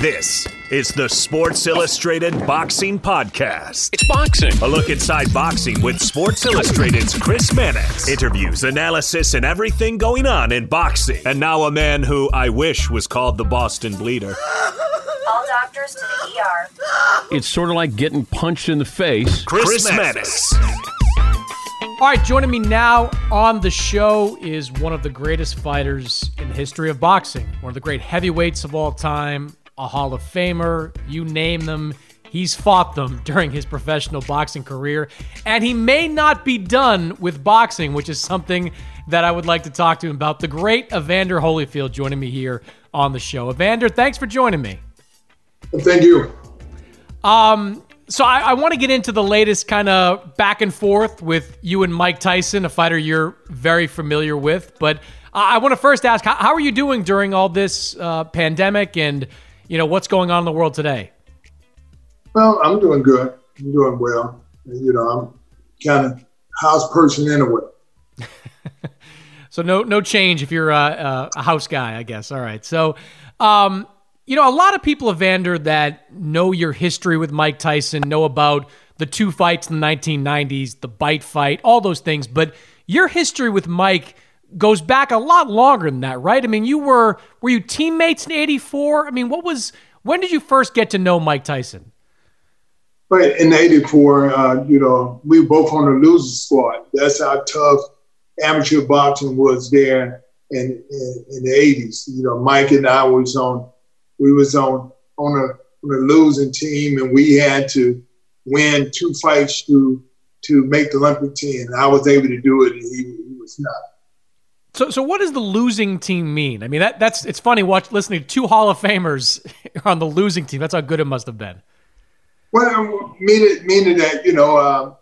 This is the Sports Illustrated Boxing Podcast. It's boxing. A look inside boxing with Sports Illustrated's Chris Mannix. Interviews, analysis, and everything going on in boxing. And now a man who I wish was called the Boston Bleeder. All doctors to the ER. It's sort of like getting punched in the face. Chris, Chris Mannix. All right, joining me now on the show is one of the greatest fighters in the history of boxing, one of the great heavyweights of all time, a Hall of Famer, you name them. He's fought them during his professional boxing career, and he may not be done with boxing, which is something that I would like to talk to him about. The great Evander Holyfield joining me here on the show. Evander, thanks for joining me. Thank you. Um, so I, I want to get into the latest kind of back and forth with you and Mike Tyson, a fighter you're very familiar with. But I, I want to first ask, how, how, are you doing during all this uh, pandemic and you know what's going on in the world today? Well, I'm doing good. I'm doing well. You know, I'm kind of house person anyway. so no no change if you're a, a, house guy, I guess. All right. So, um, you know, a lot of people, have Evander, that know your history with Mike Tyson know about the two fights in the 1990s, the bite fight, all those things. But your history with Mike goes back a lot longer than that, right? I mean, you were were you teammates in '84? I mean, what was when did you first get to know Mike Tyson? But in '84, uh, you know, we were both on the losing squad. That's how tough amateur boxing was there in, in, in the '80s. You know, Mike and I was on, we was on on a on a losing team, and we had to win two fights to to make the Olympic team. I was able to do it, and he, he was not. So, so what does the losing team mean? I mean, that that's it's funny watch listening to two Hall of Famers on the losing team. That's how good it must have been. Well, meaning meaning that you know, uh,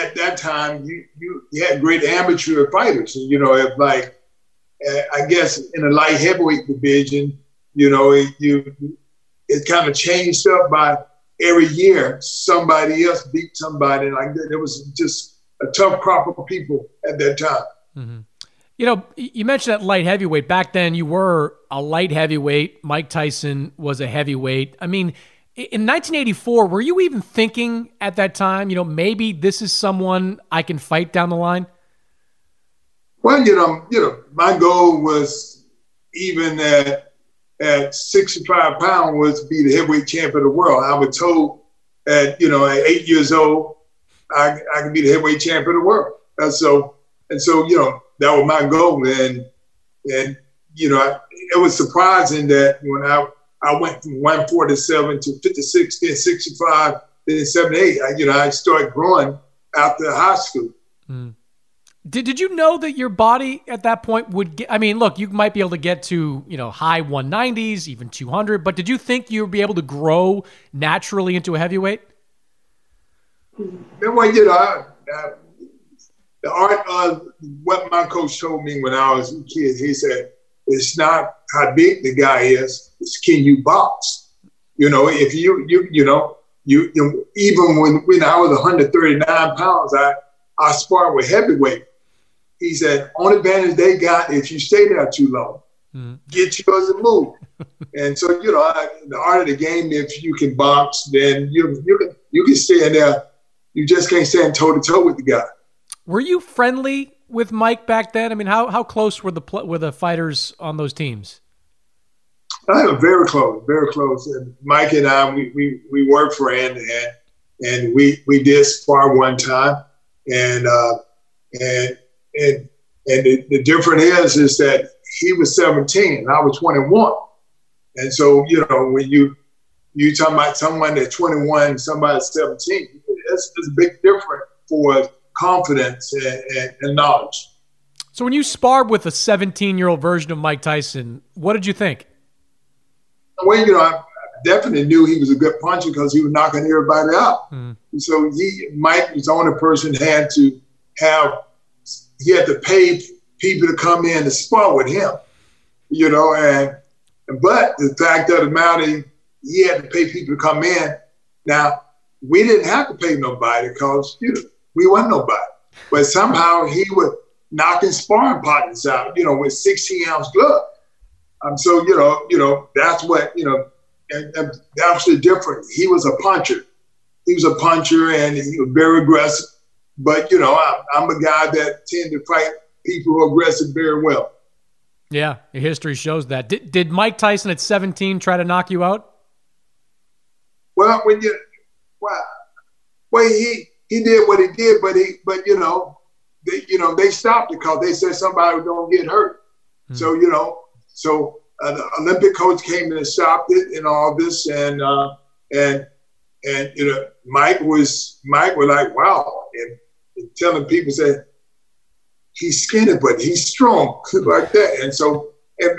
at that time you, you you had great amateur fighters. You know, if like uh, I guess in the light heavyweight division, you know, it, you it kind of changed up by every year. Somebody else beat somebody like that. It was just a tough crop of people at that time. Mm-hmm. You know, you mentioned that light heavyweight. Back then, you were a light heavyweight. Mike Tyson was a heavyweight. I mean, in 1984, were you even thinking at that time, you know, maybe this is someone I can fight down the line? Well, you know, you know, my goal was even at at 65 pounds was to be the heavyweight champion of the world. I was told at you know at eight years old, I I could be the heavyweight champion of the world. And so and so you know that was my goal. And and you know, it was surprising that when I I went from 147 to 56, then 65, then 78. I, you know, I started growing after high school. Mm. Did, did you know that your body at that point would get? I mean, look, you might be able to get to you know high 190s, even 200. But did you think you would be able to grow naturally into a heavyweight? Well, you know, I, I, the art of what my coach told me when I was a kid, he said, it's not how big the guy is, it's can you box? You know, if you you you know, you, you even when when I was 139 pounds, I I sparred with heavyweight. He said, only advantage they got if you stay there too long. mm-hmm. get yours and move. and so, you know, I, the art of the game, if you can box, then you you can you can stand there. You just can't stand toe to toe with the guy. Were you friendly with Mike back then? I mean, how how close were the were the fighters on those teams? I am very close, very close. And Mike and I, we we, we worked for and and and we we did spar one time, and uh, and and and the, the difference is is that he was 17 and I was 21, and so you know when you you talking about someone that's 21, somebody 17, it's, it's a big difference for confidence and, and, and knowledge. So when you sparred with a 17 year old version of Mike Tyson, what did you think? Well, you know, I definitely knew he was a good puncher because he was knocking everybody out. Mm. So he, Mike was the only person had to have, he had to pay people to come in to spar with him, you know, and, but the fact of the matter, he had to pay people to come in. Now, we didn't have to pay nobody because, you know, we wasn't nobody. But somehow he would knocking sparring partners out, you know, with 16 ounce gloves. Um, so you know, you know, that's what you know, and, and that's the difference. He was a puncher. He was a puncher, and he was very aggressive. But you know, I, I'm a guy that tend to fight people who are aggressive very well. Yeah, history shows that. Did, did Mike Tyson at 17 try to knock you out? Well, when you, well, well, he he did what he did, but he, but you know, they, you know, they stopped it because they said somebody was gonna get hurt. Hmm. So you know, so uh, the Olympic coach came and stopped it and all this, and uh, and and you know, Mike was Mike was like, wow, and, and telling people said he's skinny, but he's strong like that, and so. And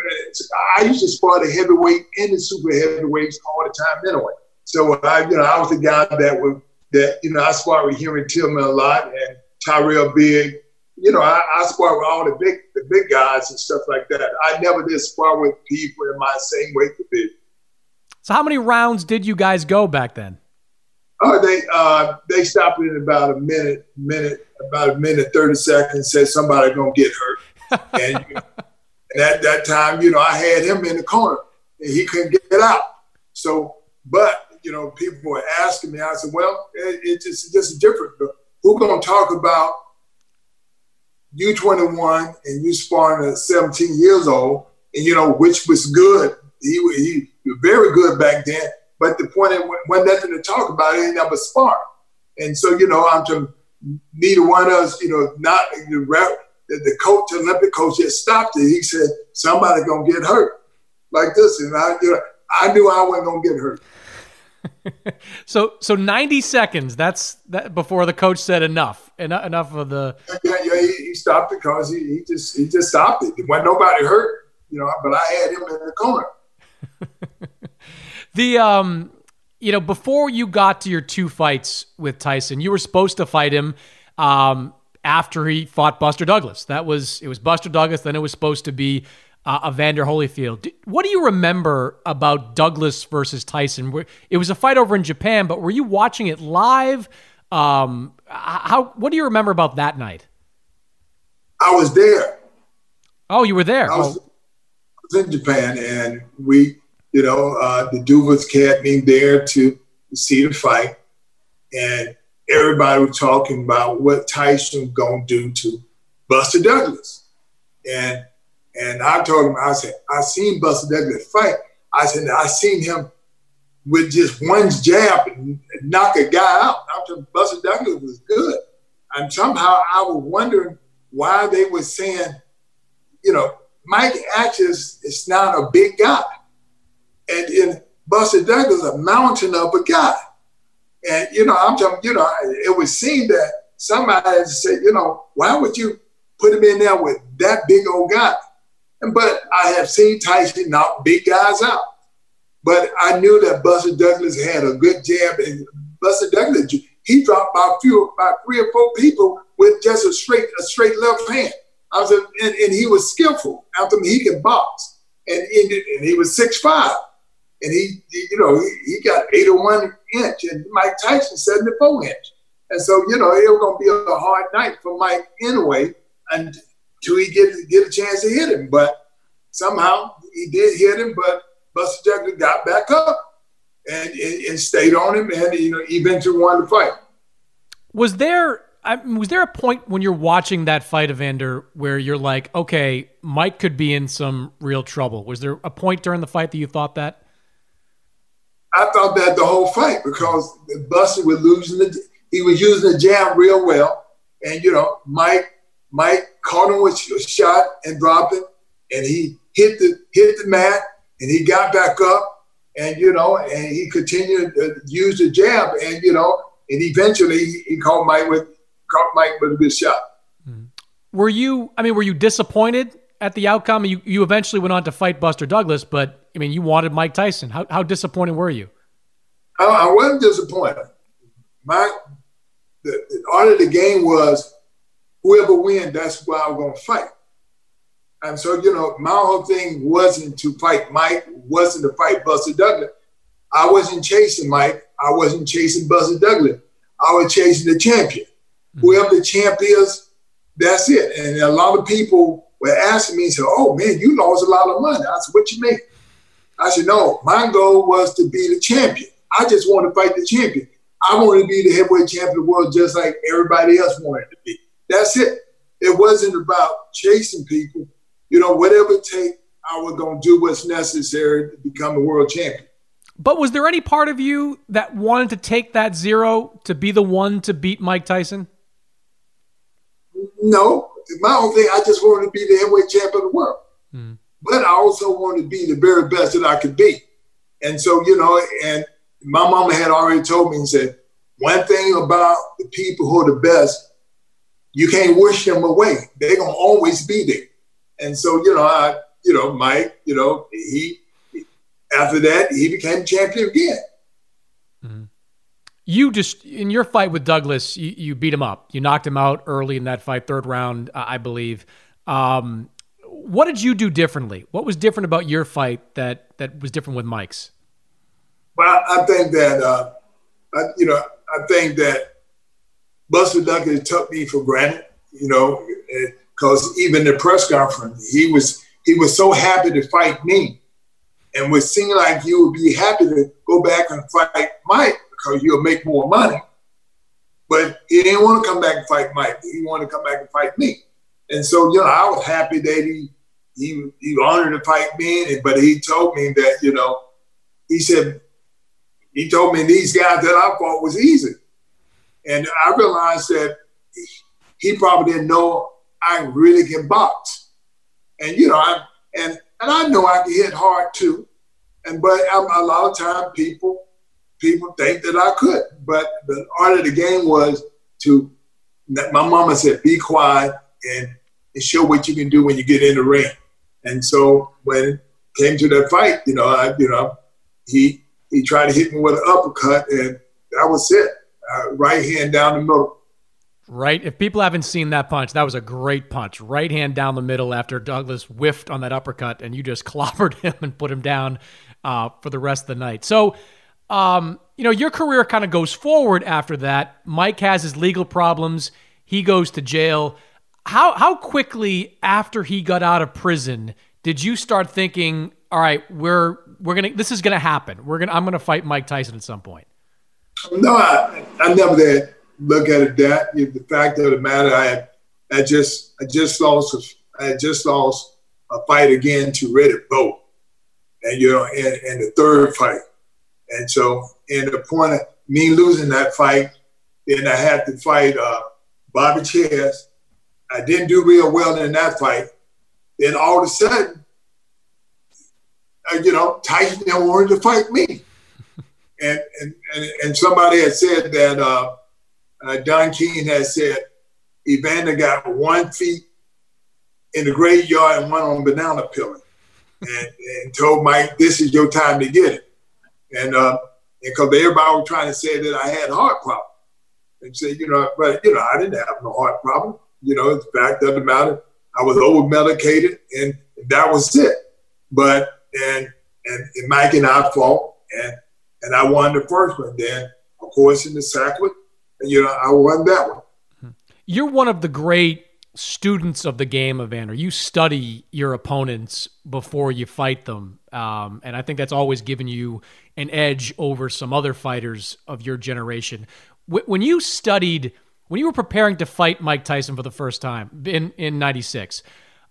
I used to spar the heavyweight and the super heavyweights all the time anyway. So I, you know, I was the guy that would that you know I sparred with Henry Tillman a lot and Tyrell Biggs. You know, I, I spar with all the big the big guys and stuff like that. I never did spar with people in my same weight division. So how many rounds did you guys go back then? Oh, they uh, they stopped in about a minute, minute, about a minute, thirty seconds. Said somebody gonna get hurt, and, and at that time, you know, I had him in the corner, and he couldn't get out. So, but you know, people were asking me. I said, well, it, it's just, just different. Who's going to talk about you 21 and you sparring at 17 years old, and you know which was good. He, he, was very good back then. But the point when nothing to talk about, he never spar. And so, you know, I'm to neither one of us, you know, not the, the, the coach, the Olympic coach, just stopped it. He said, somebody gonna get hurt like this, and I, you know, I knew I wasn't gonna get hurt. So so 90 seconds that's that before the coach said enough. Enough, enough of the yeah, yeah he, he stopped it because he, he just he just stopped it. When nobody hurt you know but i had him in the corner. The um you know before you got to your two fights with tyson you were supposed to fight him um after he fought buster douglas. That was it was buster douglas then it was supposed to be uh, Evander Holyfield. What do you remember about Douglas versus Tyson? It was a fight over in Japan, but were you watching it live? Um, how? What do you remember about that night? I was there. Oh, you were there. I was, oh. I was in Japan, and we, you know, uh, the Duvas kept me there to see the fight, and everybody was talking about what Tyson was gonna do to Buster Douglas, and and I told him, I said, I seen Buster Douglas fight. I said, I seen him with just one jab knock a guy out. I told Buster Douglas was good. And somehow I was wondering why they were saying, you know, Mike Atchis is not a big guy. And, and Buster Douglas a mountain of a guy. And, you know, I'm telling you know, it was seen that somebody said, you know, why would you put him in there with that big old guy? But I have seen Tyson knock big guys out. But I knew that Buster Douglas had a good jab, and Buster Douglas he dropped by few, by three or four people with just a straight a straight left hand. I was, a, and, and, he was skillful. After me, he could box, and, and, and he was six five, and he, he you know he, he got eight or one inch, and Mike Tyson seventy four inch, and so you know it was gonna be a hard night for Mike anyway, and till he get get a chance to hit him. But somehow he did hit him, but Buster Douglas got back up and, and, and stayed on him, and you know eventually won the fight. Was there I, was there a point when you're watching that fight, Evander, where you're like, okay, Mike could be in some real trouble? Was there a point during the fight that you thought that? I thought that the whole fight because Buster was losing the, he was using the jab real well, and you know Mike Mike caught him with a shot and dropped it, and he hit the hit the mat, and he got back up, and you know, and he continued to use the jab, and you know, and eventually he caught Mike with caught Mike with a good shot. Mm-hmm. Were you? I mean, were you disappointed at the outcome? You you eventually went on to fight Buster Douglas, but I mean, you wanted Mike Tyson. How how disappointed were you? I, I wasn't disappointed. My the, the art of the game was whoever wins, that's why I'm going to fight. And so, you know, my whole thing wasn't to fight Mike, wasn't to fight Buster Douglas. I wasn't chasing Mike. I wasn't chasing Buster Douglas. I was chasing the champion. Mm-hmm. Whoever the champ is, that's it. And a lot of people were asking me, said, oh, man, you lost a lot of money. I said, what you mean? I said, no, my goal was to be the champion. I just want to fight the champion. I want to be the heavyweight champion of the world just like everybody else wanted to be. That's it. It wasn't about chasing people. You know, whatever it takes, I was going to do what's necessary to become a world champion. But was there any part of you that wanted to take that zero to be the one to beat Mike Tyson? No. My own thing, I just wanted to be the heavyweight champion of the world. Mm. But I also wanted to be the very best that I could be. And so, you know, and my mama had already told me and said, one thing about the people who are the best, you can't wish them away. They're gonna always be there. And so, you know, I, you know, Mike, you know, he after that he became champion again. Mm-hmm. You just in your fight with Douglas, you, you, beat him up. You knocked him out early in that fight, third round, uh, I believe. Um, what did you do differently? What was different about your fight that that was different with Mike's? Well, I think that uh, I, you know, I think that Buster Douglas took me for granted. You know, because even the press conference, he was he was so happy to fight me, and would seem like you would be happy to go back and fight Mike because you'll make more money. But he didn't want to come back and fight Mike. He wanted to come back and fight me. And so, you know, I was happy that he he he honored to fight me, but he told me that, you know, he said he told me these guys that I fought was easy. And I realized that he probably didn't know I really can box. And, you know, I, and, and I know I can hit hard too. And, but I'm, a lot of time people, people think that I could. But the art of the game was to, my mama said, be quiet and, and show what you can do when you get in the ring. And so when it came to that fight, you know, I, you know, he, he tried to hit me with an uppercut, and that was it. Uh, right hand down the middle. Right. If people haven't seen that punch, that was a great punch. Right hand down the middle after Douglas whiffed on that uppercut, and you just clobbered him and put him down uh, for the rest of the night. So, um, you know, your career kind of goes forward after that. Mike has his legal problems. He goes to jail. How how quickly after he got out of prison did you start thinking, all right, we're we're gonna this is gonna happen. We're gonna I'm gonna fight Mike Tyson at some point. No, I, I never did look at it that. The fact of the matter, I I just I just lost a, I just lost a fight again to Riddick Bowe, and you know, in, the third fight, and so in the point of me losing that fight, then I had to fight uh, Bobby Czyz. I didn't do real well in that fight. Then all of a sudden, uh, you know, Tyson wanted to fight me. And, and, and, somebody had said that uh, uh, Don King had said Evander got one feet in the graveyard and one on banana peeling. and, and told Mike, this is your time to get it. And because uh, everybody was trying to say that I had heart problem. And say, you know, but you know, I didn't have no heart problem. You know, the fact of the matter, I was over medicated and that was it. But and and, and Mike and I fought, and and I won the first one. Then, of course, in the second, you know, I won that one. You're one of the great students of the game, Evander. You study your opponents before you fight them, um, and I think that's always given you an edge over some other fighters of your generation. when you studied, when you were preparing to fight Mike Tyson for the first time in in '96,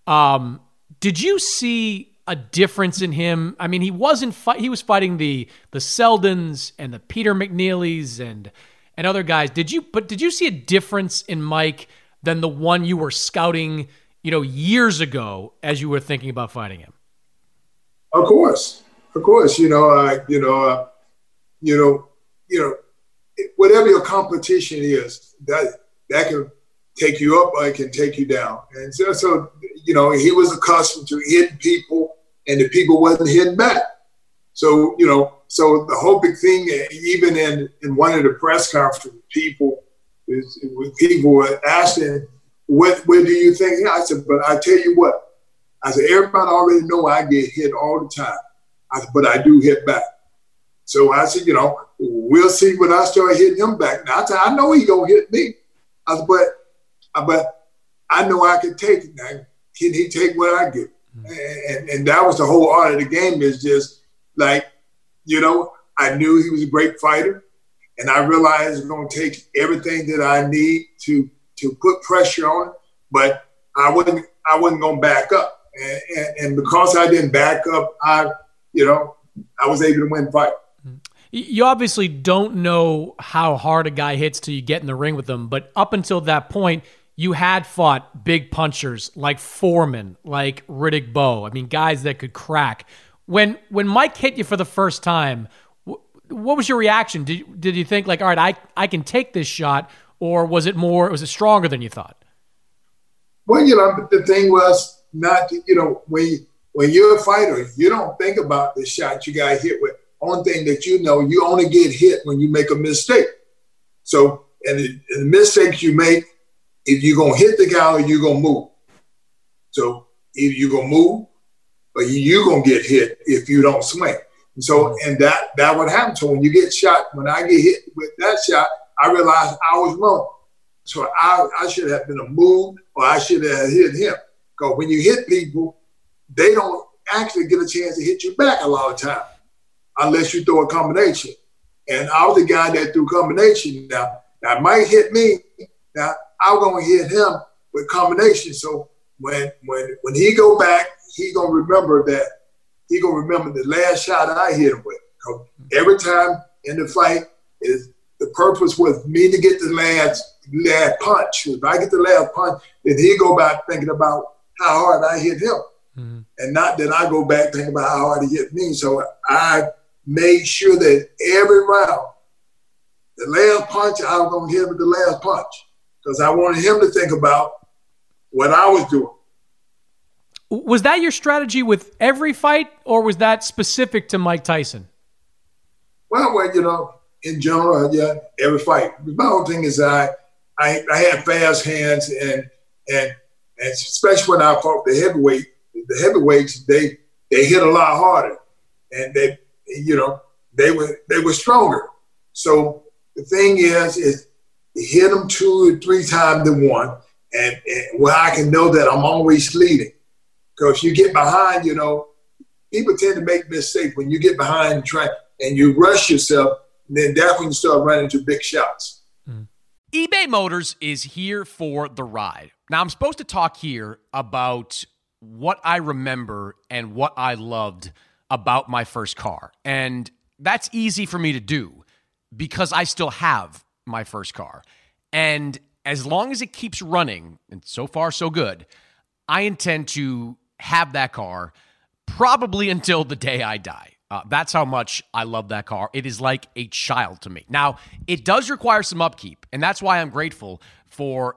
um, did you see a difference in him? I mean, he wasn't fi- he was fighting the the Seldons and the Peter McNeelys and and other guys. Did you but did you see a difference in Mike than the one you were scouting, you know, years ago as you were thinking about fighting him? Of course, of course. You know, uh, you know, uh, you know, you know, whatever your competition is, that that can take you up it can take you down. And so, so you know, he was accustomed to hitting people, and the people wasn't hitting back. So, you know, so the whole big thing, even in, in one of the press conferences, people is, people were asking, what, what do you think? I said, but I tell you what, I said, everybody already know I get hit all the time. I said, but I do hit back. So I said, you know, we'll see when I start hitting him back. Now I said, I know he gonna hit me. I said, but, but I know I can take it. Now, can he take what I get? Mm-hmm. And, and that was the whole art of the game is just like, you know, I knew he was a great fighter. And I realized it's going to take everything that I need to to put pressure on. But I wasn't I wasn't going to back up. And, and, and because I didn't back up, I, you know, I was able to win fight. You obviously don't know how hard a guy hits till you get in the ring with them, but up until that point, you had fought big punchers like Foreman, like Riddick Bowe. I mean, guys that could crack. When when Mike hit you for the first time, what was your reaction? Did did you think like, all right, I I can take this shot, or was it more? Was it stronger than you thought? Well, you know, the thing was not you know when when you're a fighter, you don't think about the shot you got hit with. Only thing that you know, you only get hit when you make a mistake. So, and the, and the mistakes you make, if you're gonna hit the guy or you're gonna move. So either you're gonna move but you're gonna get hit if you don't swing. And so, mm-hmm. and that that would happen. So when you get shot, when I get hit with that shot, I realized I was wrong. So I, I should have been a move or I should have hit him. Because when you hit people, they don't actually get a chance to hit you back a lot of time unless you throw a combination. And I was the guy that threw combination. Now, that might hit me. Now I'm gonna hit him with combination. So when when when he go back he gonna remember that. He gonna remember the last shot I hit him with. Every time in the fight, is the purpose was me to get the last last punch. If I get the last punch, then he go back thinking about how hard I hit him, mm-hmm. and not that I go back thinking about how hard he hit me. So I made sure that every round, the last punch, I was gonna hit him with the last punch because I wanted him to think about what I was doing. Was that your strategy with every fight, or was that specific to Mike Tyson? Well, well, you know, in general, uh, yeah, every fight. My whole thing is I, I, I had fast hands, and and and especially when I fought the heavyweight, the heavyweights, they they hit a lot harder, and they, you know, they were they were stronger. So the thing is, is hit them two or three times than one, and, and where I can know that I'm always leading. Because if you get behind, you know, people tend to make mistakes when you get behind and try and you rush yourself. Then that's when you start running into big shots. Mm. eBay Motors is here for the ride. Now I'm supposed to talk here about what I remember and what I loved about my first car, and that's easy for me to do because I still have my first car, and as long as it keeps running, and so far so good, I intend to have that car probably until the day I die. Uh, that's how much I love that car. It is like a child to me. Now, it does require some upkeep, and that's why I'm grateful for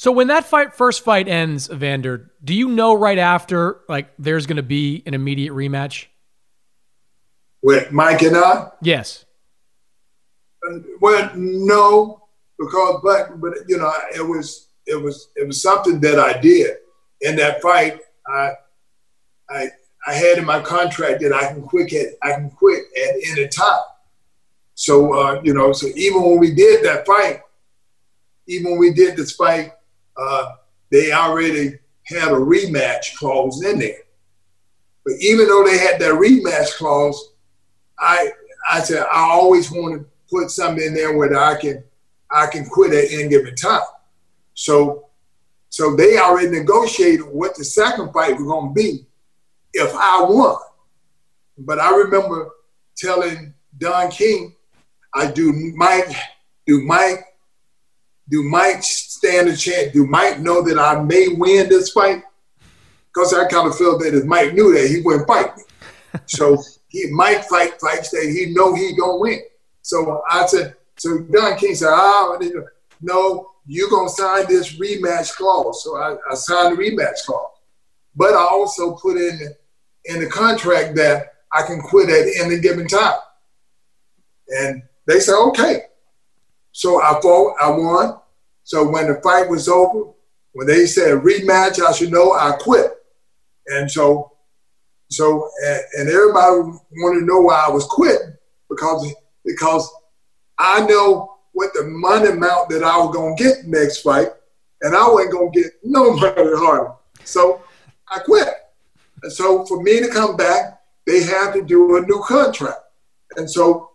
So when that fight first fight ends, Evander, do you know right after like there's going to be an immediate rematch? With Mike and I? Yes. Well, no, because but but you know it was it was it was something that I did in that fight. I I I had in my contract that I can quit at I can quit at any time. So uh, you know, so even when we did that fight, even when we did this fight, uh, they already had a rematch clause in there. But even though they had that rematch clause, I I said I always want to put something in there where I can I can quit at any given time. So so they already negotiated what the second fight was going to be if I won. But I remember telling Don King, I do Mike, do Mike, do Mike stand a chance? Do Mike know that I may win this fight? Because I kind of felt that if Mike knew that, he wouldn't fight me. so he Mike fight fights that he know he gonna win. So I said, so Don King said, oh, no, you're gonna sign this rematch clause. So I, I signed the rematch clause. But I also put in in the contract that I can quit at any given time. And they said, okay. So I fought, I won. So when the fight was over, when they said rematch, I should know I quit. And so, so and, and everybody wanted to know why I was quitting because because I know what the money amount that I was gonna get next fight, and I wasn't gonna get no money harder. So I quit. And so for me to come back, they had to do a new contract. And so,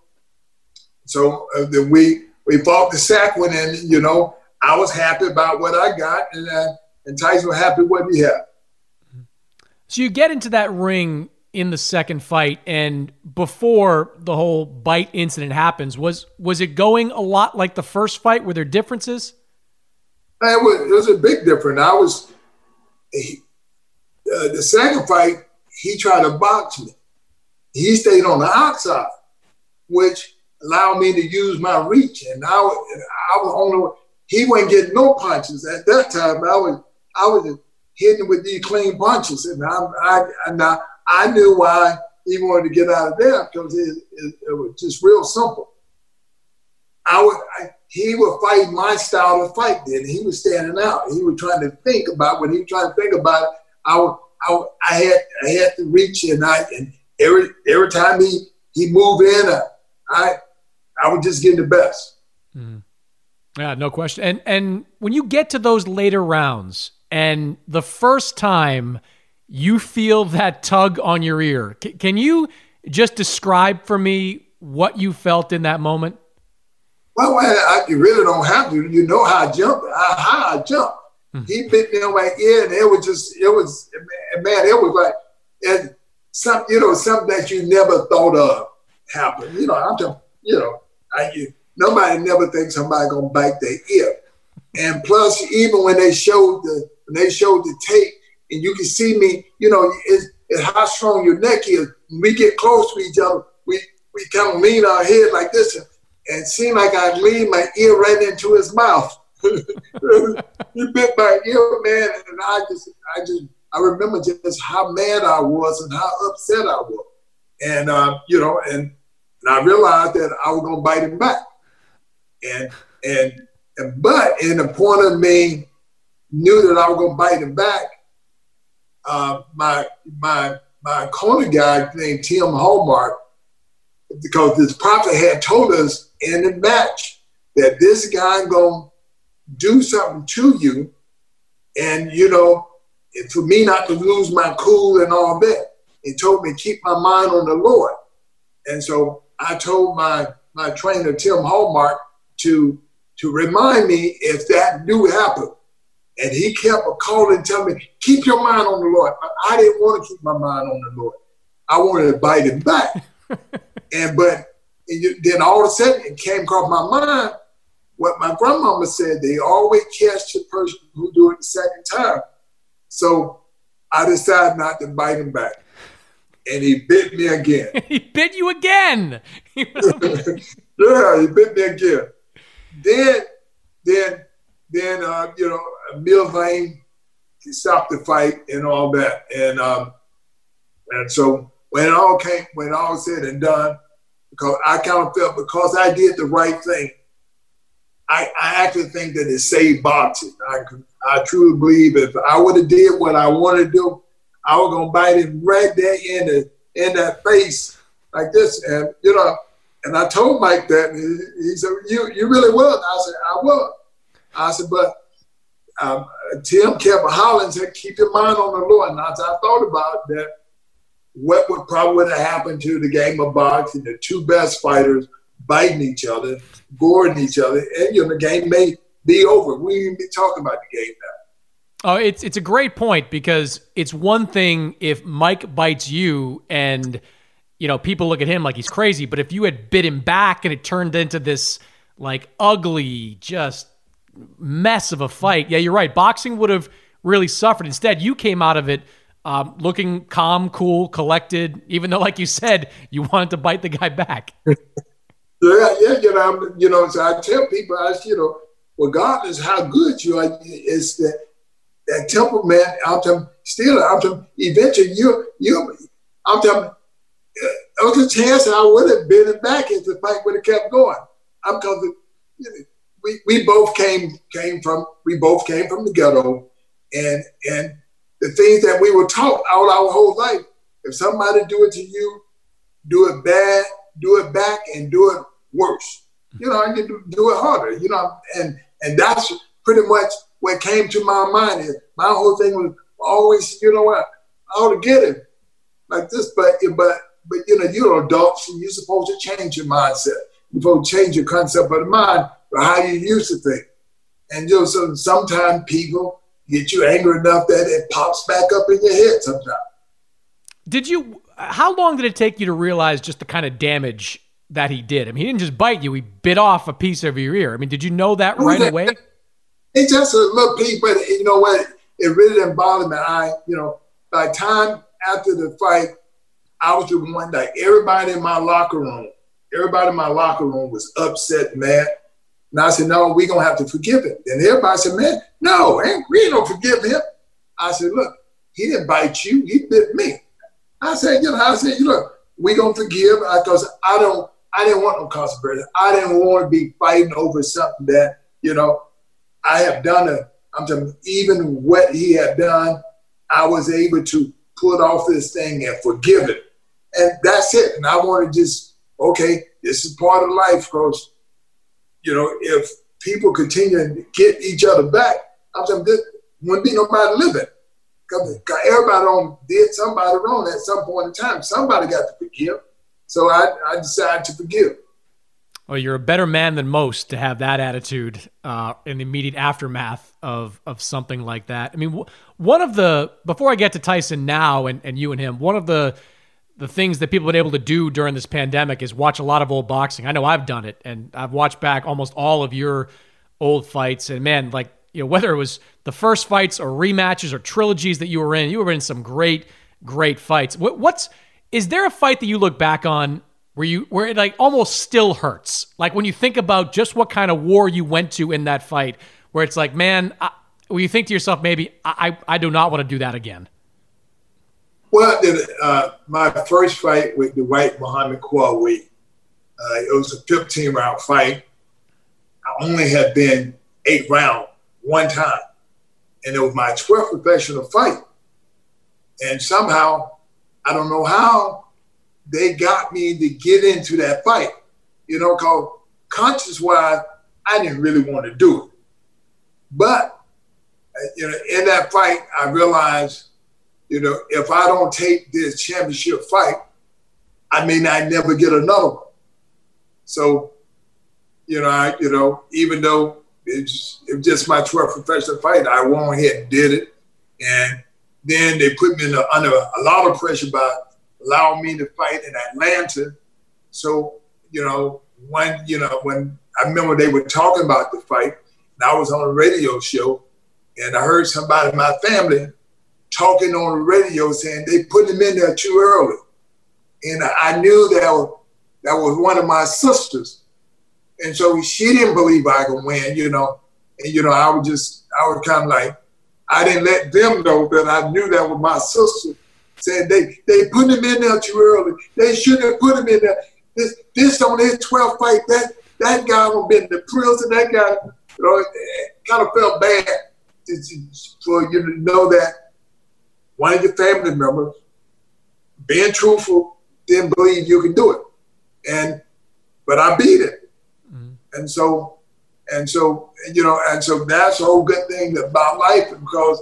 so uh, then we we fought the second one, and you know I was happy about what I got, and uh, and Tyson was happy what he had. So you get into that ring in the second fight, and before the whole bite incident happens, was was it going a lot like the first fight? Were there differences? It was, it was a big difference. I was he, uh, the second fight. He tried to box me. He stayed on the outside, which allowed me to use my reach, and I, I was on the he wasn't getting no punches at that time. I was I was hitting with these clean punches, and I I and I, I knew why he wanted to get out of there because it, it, it was just real simple. I would I, he would fight my style of fight. Then he was standing out. He was trying to think about when he was trying to think about it. I would, I, would, I had I had to reach and I and every every time he he moved in, I I, I was just getting the best. Mm. Yeah, no question. And and when you get to those later rounds, and the first time you feel that tug on your ear, c- can you just describe for me what you felt in that moment? Well, I, you really don't have to. You know how I jumped. How I jumped. Mm-hmm. He bit me on my ear, and it was just, it was, man, it was like, and some, you know, something that you never thought of happened. You know, I'm just, you know, I, you, nobody never thinks somebody gonna bite their ear. And plus, even when they showed the when they showed the tape, and you can see me, you know, it's, it's how strong your neck is. When we get close to each other, we we kind of lean our head like this, and, and seem like I lean my ear right into his mouth. he bit my ear, man, and I just, I just, I remember just how mad I was and how upset I was, and uh, you know, and and I realized that I was gonna bite him back, and and, but in the point of me knew that I was gonna bite him back, uh, my my my corner guy named Tim Hallmark, because this prophet had told us in the match that this guy gonna do something to you, and you know, for me not to lose my cool and all that. He told me keep my mind on the Lord, and so I told my my trainer Tim Hallmark to to remind me if that do happen. And he kept calling, telling me, keep your mind on the Lord. I didn't want to keep my mind on the Lord. I wanted to bite him back. and but and you, then all of a sudden it came across my mind what my grandmama said. They always catch the person who do it the second time. So I decided not to bite him back. And he bit me again. he bit you again. yeah, he bit me again. Then, then, then, uh, you know, Mills Lane, he stopped the fight and all that. And um, and so when it all came, when all said and done, because I kind of felt because I did the right thing, I, I actually think that it saved boxing. I, I truly believe if I would have did what I wanted to do, I was gonna bite him right there in the in that face like this, and you know. And I told Mike that, and he, he said, "You you really was." I said, "I was." I said, "But um, Tim kept hollering, said, keep your mind on the Lord. And as I thought about that, what would probably have happened to the game of boxing, the two best fighters biting each other, goring each other, and you know, the game may be over. We even be talking about the game now. Oh, it's it's a great point because it's one thing if Mike bites you and you know people look at him like he's crazy, but if you had bit him back and it turned into this like ugly, just mess of a fight. Yeah, you're right. Boxing would have really suffered. Instead, you came out of it um, looking calm, cool, collected, even though, like you said, you wanted to bite the guy back. yeah, yeah, you know, I'm, you know, so I tell people, I, you know, regardless how good you are, it's that that temperament. I'm telling, still, I'm telling, eventually you, you, I'm telling, there was a chance I would have been it back if the fight would have kept going. I'm because we, we both came came from we both came from the ghetto, and and the things that we were taught all our whole life. If somebody do it to you, do it bad, do it back, and do it worse. You know, and you do, do it harder. You know, and and that's pretty much what came to my mind. Is my whole thing was always, you know what, I ought to get him like this, but but but you know, you're adults and you're supposed to change your mindset. You're supposed to change your concept of the mind how you used to think. And you know, so sometimes people get you angry enough that it pops back up in your head sometimes. Did you how long did it take you to realize just the kind of damage that he did? I mean, he didn't just bite you, he bit off a piece of your ear. I mean, did you know that right away? It's just a little piece, but you know what? It really didn't bother me. I, you know, by time after the fight, I was the one like everybody in my locker room, everybody in my locker room was upset, mad. And I said, no, we're going to have to forgive him. And everybody said, man, no, we ain't to forgive him. I said, look, he didn't bite you. He bit me. I said, you know, I said, you look, we going to forgive because I don't, I didn't want no controversy. I didn't want to be fighting over something that, you know, I have done. A, I'm telling even what he had done, I was able to put off this thing and forgive it. And that's it. And I want to just, okay, this is part of life, because you know, if people continue to get each other back, I'm saying there wouldn't be nobody living. Because everybody on did somebody wrong at some point in time. Somebody got to forgive. So I, I decided to forgive. Well, you're a better man than most to have that attitude uh, in the immediate aftermath of of something like that. I mean, one of the before I get to Tyson now and, and you and him, one of the the things that people have been able to do during this pandemic is watch a lot of old boxing. I know I've done it, and I've watched back almost all of your old fights. And man, like, you know, whether it was the first fights or rematches or trilogies that you were in, you were in some great, great fights. What's, is there a fight that you look back on where you, where it like almost still hurts? Like when you think about just what kind of war you went to in that fight, where it's like, man, I, where you think to yourself, maybe I, I, I do not want to do that again. Well, uh, my first fight with the Dwight Muhammad Qawi, uh, it was a 15 round fight. I only had been eight round one time, and it was my 12th professional fight. And somehow, I don't know how, they got me to get into that fight. You know, cause conscious wise, I didn't really want to do it. But uh, you know, in that fight, I realized you know, if I don't take this championship fight, I may not never get another one. So, you know, I, you know, even though it's, it was just my 12th professional fight, I went ahead and did it. And then they put me the, under a lot of pressure by allowing me to fight in Atlanta. So, you know, when, you know, when I remember they were talking about the fight, and I was on a radio show, and I heard somebody in my family talking on the radio saying they put him in there too early. And I knew that was, that was one of my sisters. And so she didn't believe I could win, you know. And, you know, I was just, I was kind of like, I didn't let them know that I knew that was my sister. Said they, they put him in there too early. They shouldn't have put him in there. This, this on his 12th fight, that, that guy would been in the prison. That guy, you know, kind of felt bad for you to know that one of your family members, being truthful, didn't believe you can do it. And but I beat it. Mm-hmm. And so and so you know, and so that's a whole good thing about life because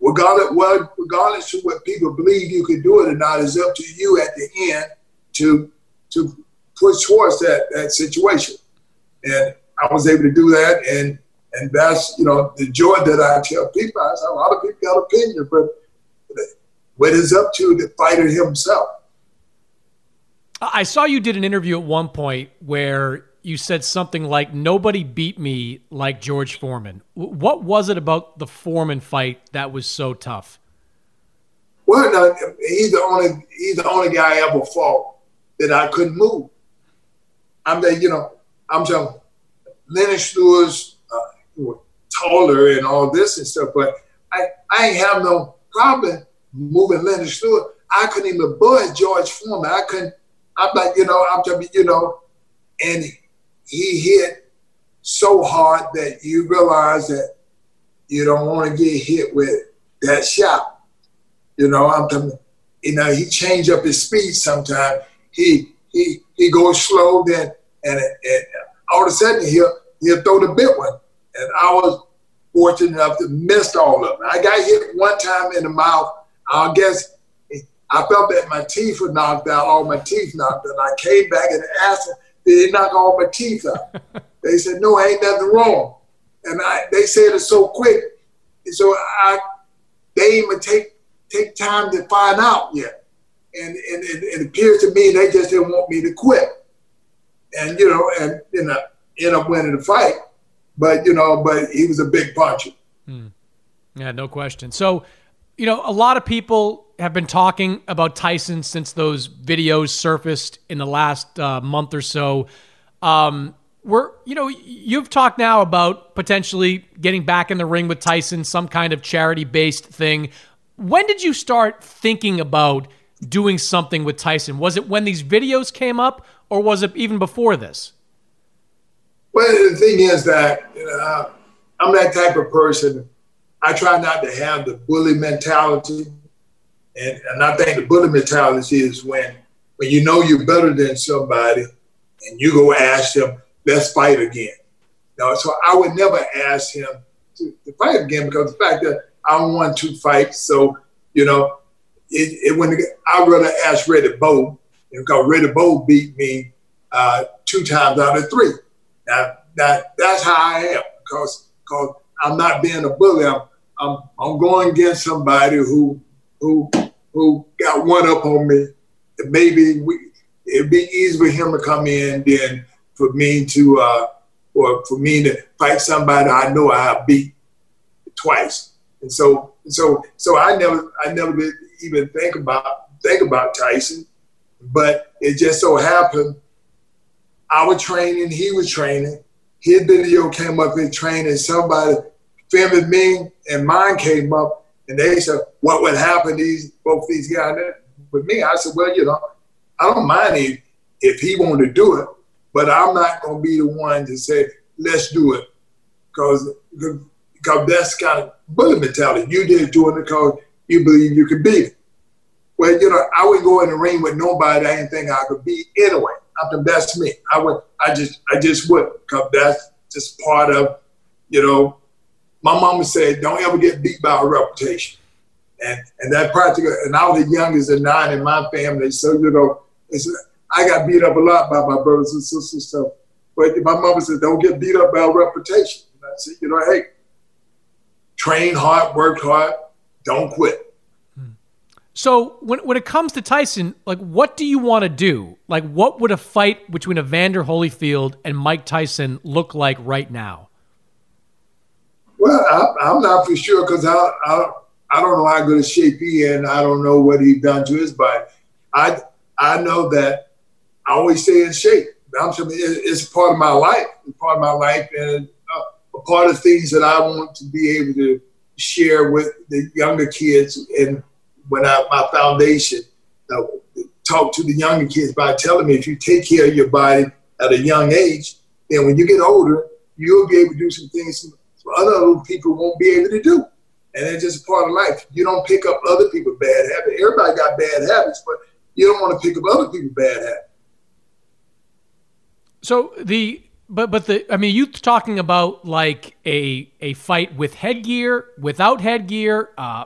regardless well, regardless of what people believe you can do it or not, is up to you at the end to to push towards that that situation. And I was able to do that and and that's you know the joy that I tell people. I say a lot of people got opinions, but what is up to the fighter himself. I saw you did an interview at one point where you said something like, Nobody beat me like George Foreman. What was it about the Foreman fight that was so tough? Well, no, he's the only he's the only guy I ever fought that I couldn't move. I'm the, you know, I'm just Leonard Stewart's uh, taller and all this and stuff, but I, I ain't have no problem moving Leonard Stewart. I couldn't even budge George Foreman. I couldn't. I'm like, you know, I'm just, you know, and he hit so hard that you realize that you don't want to get hit with that shot. You know, I'm telling you know, he changed up his speed sometimes. He he he goes slow, then and, and all of a sudden he'll he'll throw the big one. And I was fortunate enough to miss all of them. I got hit one time in the mouth I guess I felt that my teeth were knocked out, all my teeth knocked out. I came back and asked them, did they knock all my teeth out? they said, no, ain't nothing wrong. And I, they said it so quick. So I, they didn't even take, take time to find out yet. And, and it, it appears to me they just didn't want me to quit. And, you know, and, you know, end up winning the fight. But, you know, but he was a big puncher. Hmm. Yeah, no question. So, you know, a lot of people have been talking about Tyson since those videos surfaced in the last uh, month or so. Um, we're, you know, you've talked now about potentially getting back in the ring with Tyson, some kind of charity based thing. When did you start thinking about doing something with Tyson? Was it when these videos came up, or was it even before this? Well, the thing is that you know, I'm that type of person I try not to have the bully mentality. And, and I think the bully mentality is when, when you know you're better than somebody and you go ask them, let's fight again. You so I would never ask him to, to, fight again because the fact that I won two fights. So, you know, it, it when I rather ask Riddick Bowe because Riddick Bowe beat me uh, two times out of three. Now, that, that's how I am because, because I'm not being a bully. I'm, I'm, I'm going against somebody who who who got one up on me. Maybe we, it'd be easy for him to come in than for me to uh, or for me to fight somebody I know I beat twice. And so, so, so I never, I never even think about think about Tyson, but it just so happened I was training, he was training. His video came up in training. Somebody filmed me, and mine came up, and they said, "What would happen these both these guys?" With me, I said, "Well, you know, I don't mind if if he wanted to do it, but I'm not going to be the one to say let's do it, because because that's kind of bully mentality. You did do it because you believe you could beat it. Well, you know, I would go in the ring with nobody I didn't think I could beat anyway. I think that's me. I would, I just, I just would, because that's just part of, you know, my mama said, don't ever get beat by a reputation. And and that practical, and I was the youngest of nine in my family, so you know, I got beat up a lot by my brothers and sisters. So, but my mama said, don't get beat up by a reputation. And I said, you know, hey, train hard, work hard, don't quit. So when when it comes to Tyson, like what do you want to do? Like what would a fight between Evander Holyfield and Mike Tyson look like right now? Well, I, am not for sure because I, I I don't know how good a shape he in. I don't know what he done to his body. I I know that I always stay in shape. I'm it's part of my life. It's part of my life and uh, a part of things that I want to be able to share with the younger kids and when I, my foundation uh, talk to the younger kids by telling me if you take care of your body at a young age, then when you get older, you'll be able to do some things other people won't be able to do. And it's just part of life. You don't pick up other people's bad habits. Everybody got bad habits, but you don't want to pick up other people's bad habits. So the but but the I mean you talking about like a a fight with headgear, without headgear, uh,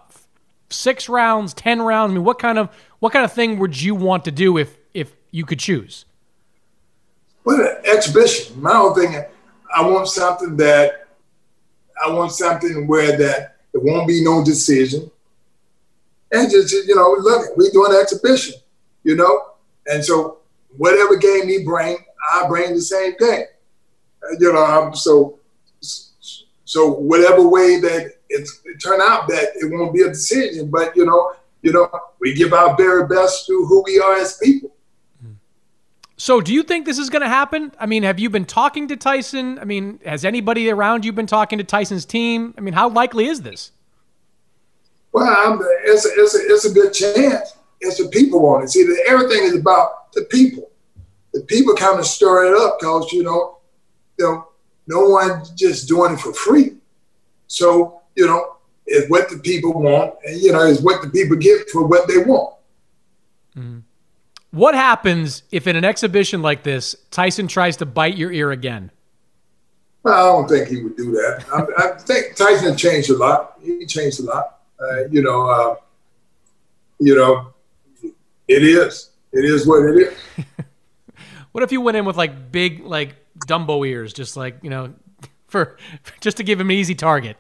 six rounds, ten rounds? I mean, what kind of what kind of thing would you want to do if if you could choose? Well, exhibition. My whole thing, I want something that I want something where that there won't be no decision, and just you know, look, we doing exhibition, you know, and so whatever game he bring, I bring the same thing, you know. Um, so so whatever way that it's, it turn out that it won't be a decision, but you know, you know, we give our very best to who we are as people. So, do you think this is going to happen? I mean, have you been talking to Tyson? I mean, has anybody around you been talking to Tyson's team? I mean, how likely is this? Well, I'm, it's, a, it's, a, it's a good chance. It's the people want it. See, everything is about the people. The people kind of stir it up because, you know, you know, no one just doing it for free. So you know, is what the people want, and you know, is what the people get for what they want. Mm-hmm. What happens if in an exhibition like this, Tyson tries to bite your ear again? Well, I don't think he would do that. I, I think Tyson changed a lot. He changed a lot. Uh, you know, uh, you know, it is. It is what it is. what if you went in with like big, like Dumbo ears, just like you know, for just to give him an easy target?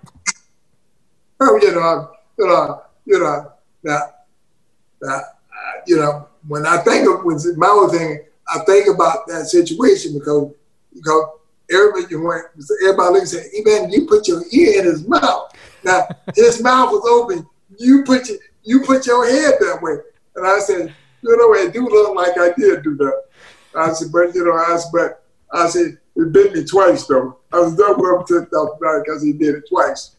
Oh, you know, you know, you know, that, that, you know, when I think of when my whole thing, I think about that situation because because everybody went, everybody looks at man, you put your ear in his mouth. Now his mouth was open. You put your you put your head that way. And I said, you know, it do look like I did do that. I said, but you know, I said, but I said, it bit me twice though. I was done with him because he did it twice.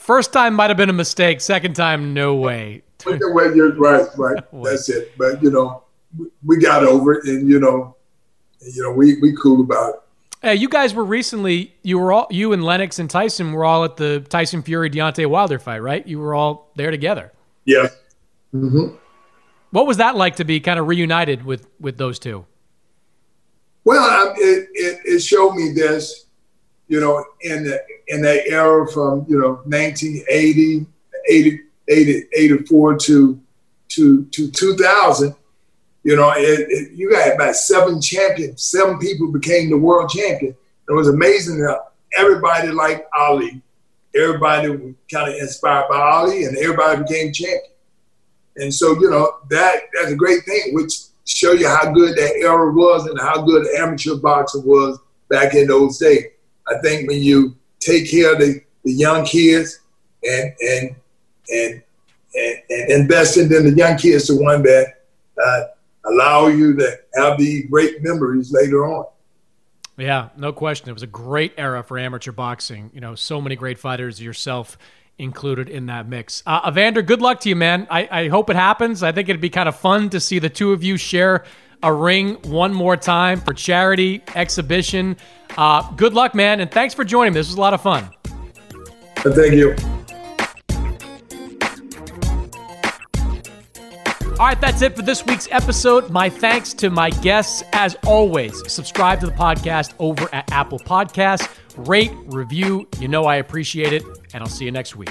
First time might have been a mistake. Second time, no way. way you're right, right. That's it. But you know, we got over it, and you know, you know, we we cool about it. Hey, you guys were recently. You were all you and Lennox and Tyson were all at the Tyson Fury Deontay Wilder fight, right? You were all there together. Yeah. Mm-hmm. What was that like to be kind of reunited with with those two? Well, it, it, it showed me this you know, in the in that era from you know 1980, 80, 80 84 to to to 2000. You know, it, it, you got about seven champions. Seven people became the world champion. It was amazing that everybody liked Ali. Everybody was kind of inspired by Ali, and everybody became champion. And so, you know, that that's a great thing, which show you how good that era was and how good amateur boxing was back in those days. I think when you take care of the, the young kids and and and and, and investing in the young kids, the one that uh, allow you to have these great memories later on. Yeah, no question. It was a great era for amateur boxing. You know, so many great fighters, yourself included in that mix. Uh, Evander, good luck to you, man. I, I hope it happens. I think it'd be kind of fun to see the two of you share a ring one more time for charity exhibition. Uh, good luck, man, and thanks for joining me. This was a lot of fun. Thank you. All right, that's it for this week's episode. My thanks to my guests. As always, subscribe to the podcast over at Apple Podcasts. Rate, review. You know I appreciate it. And I'll see you next week.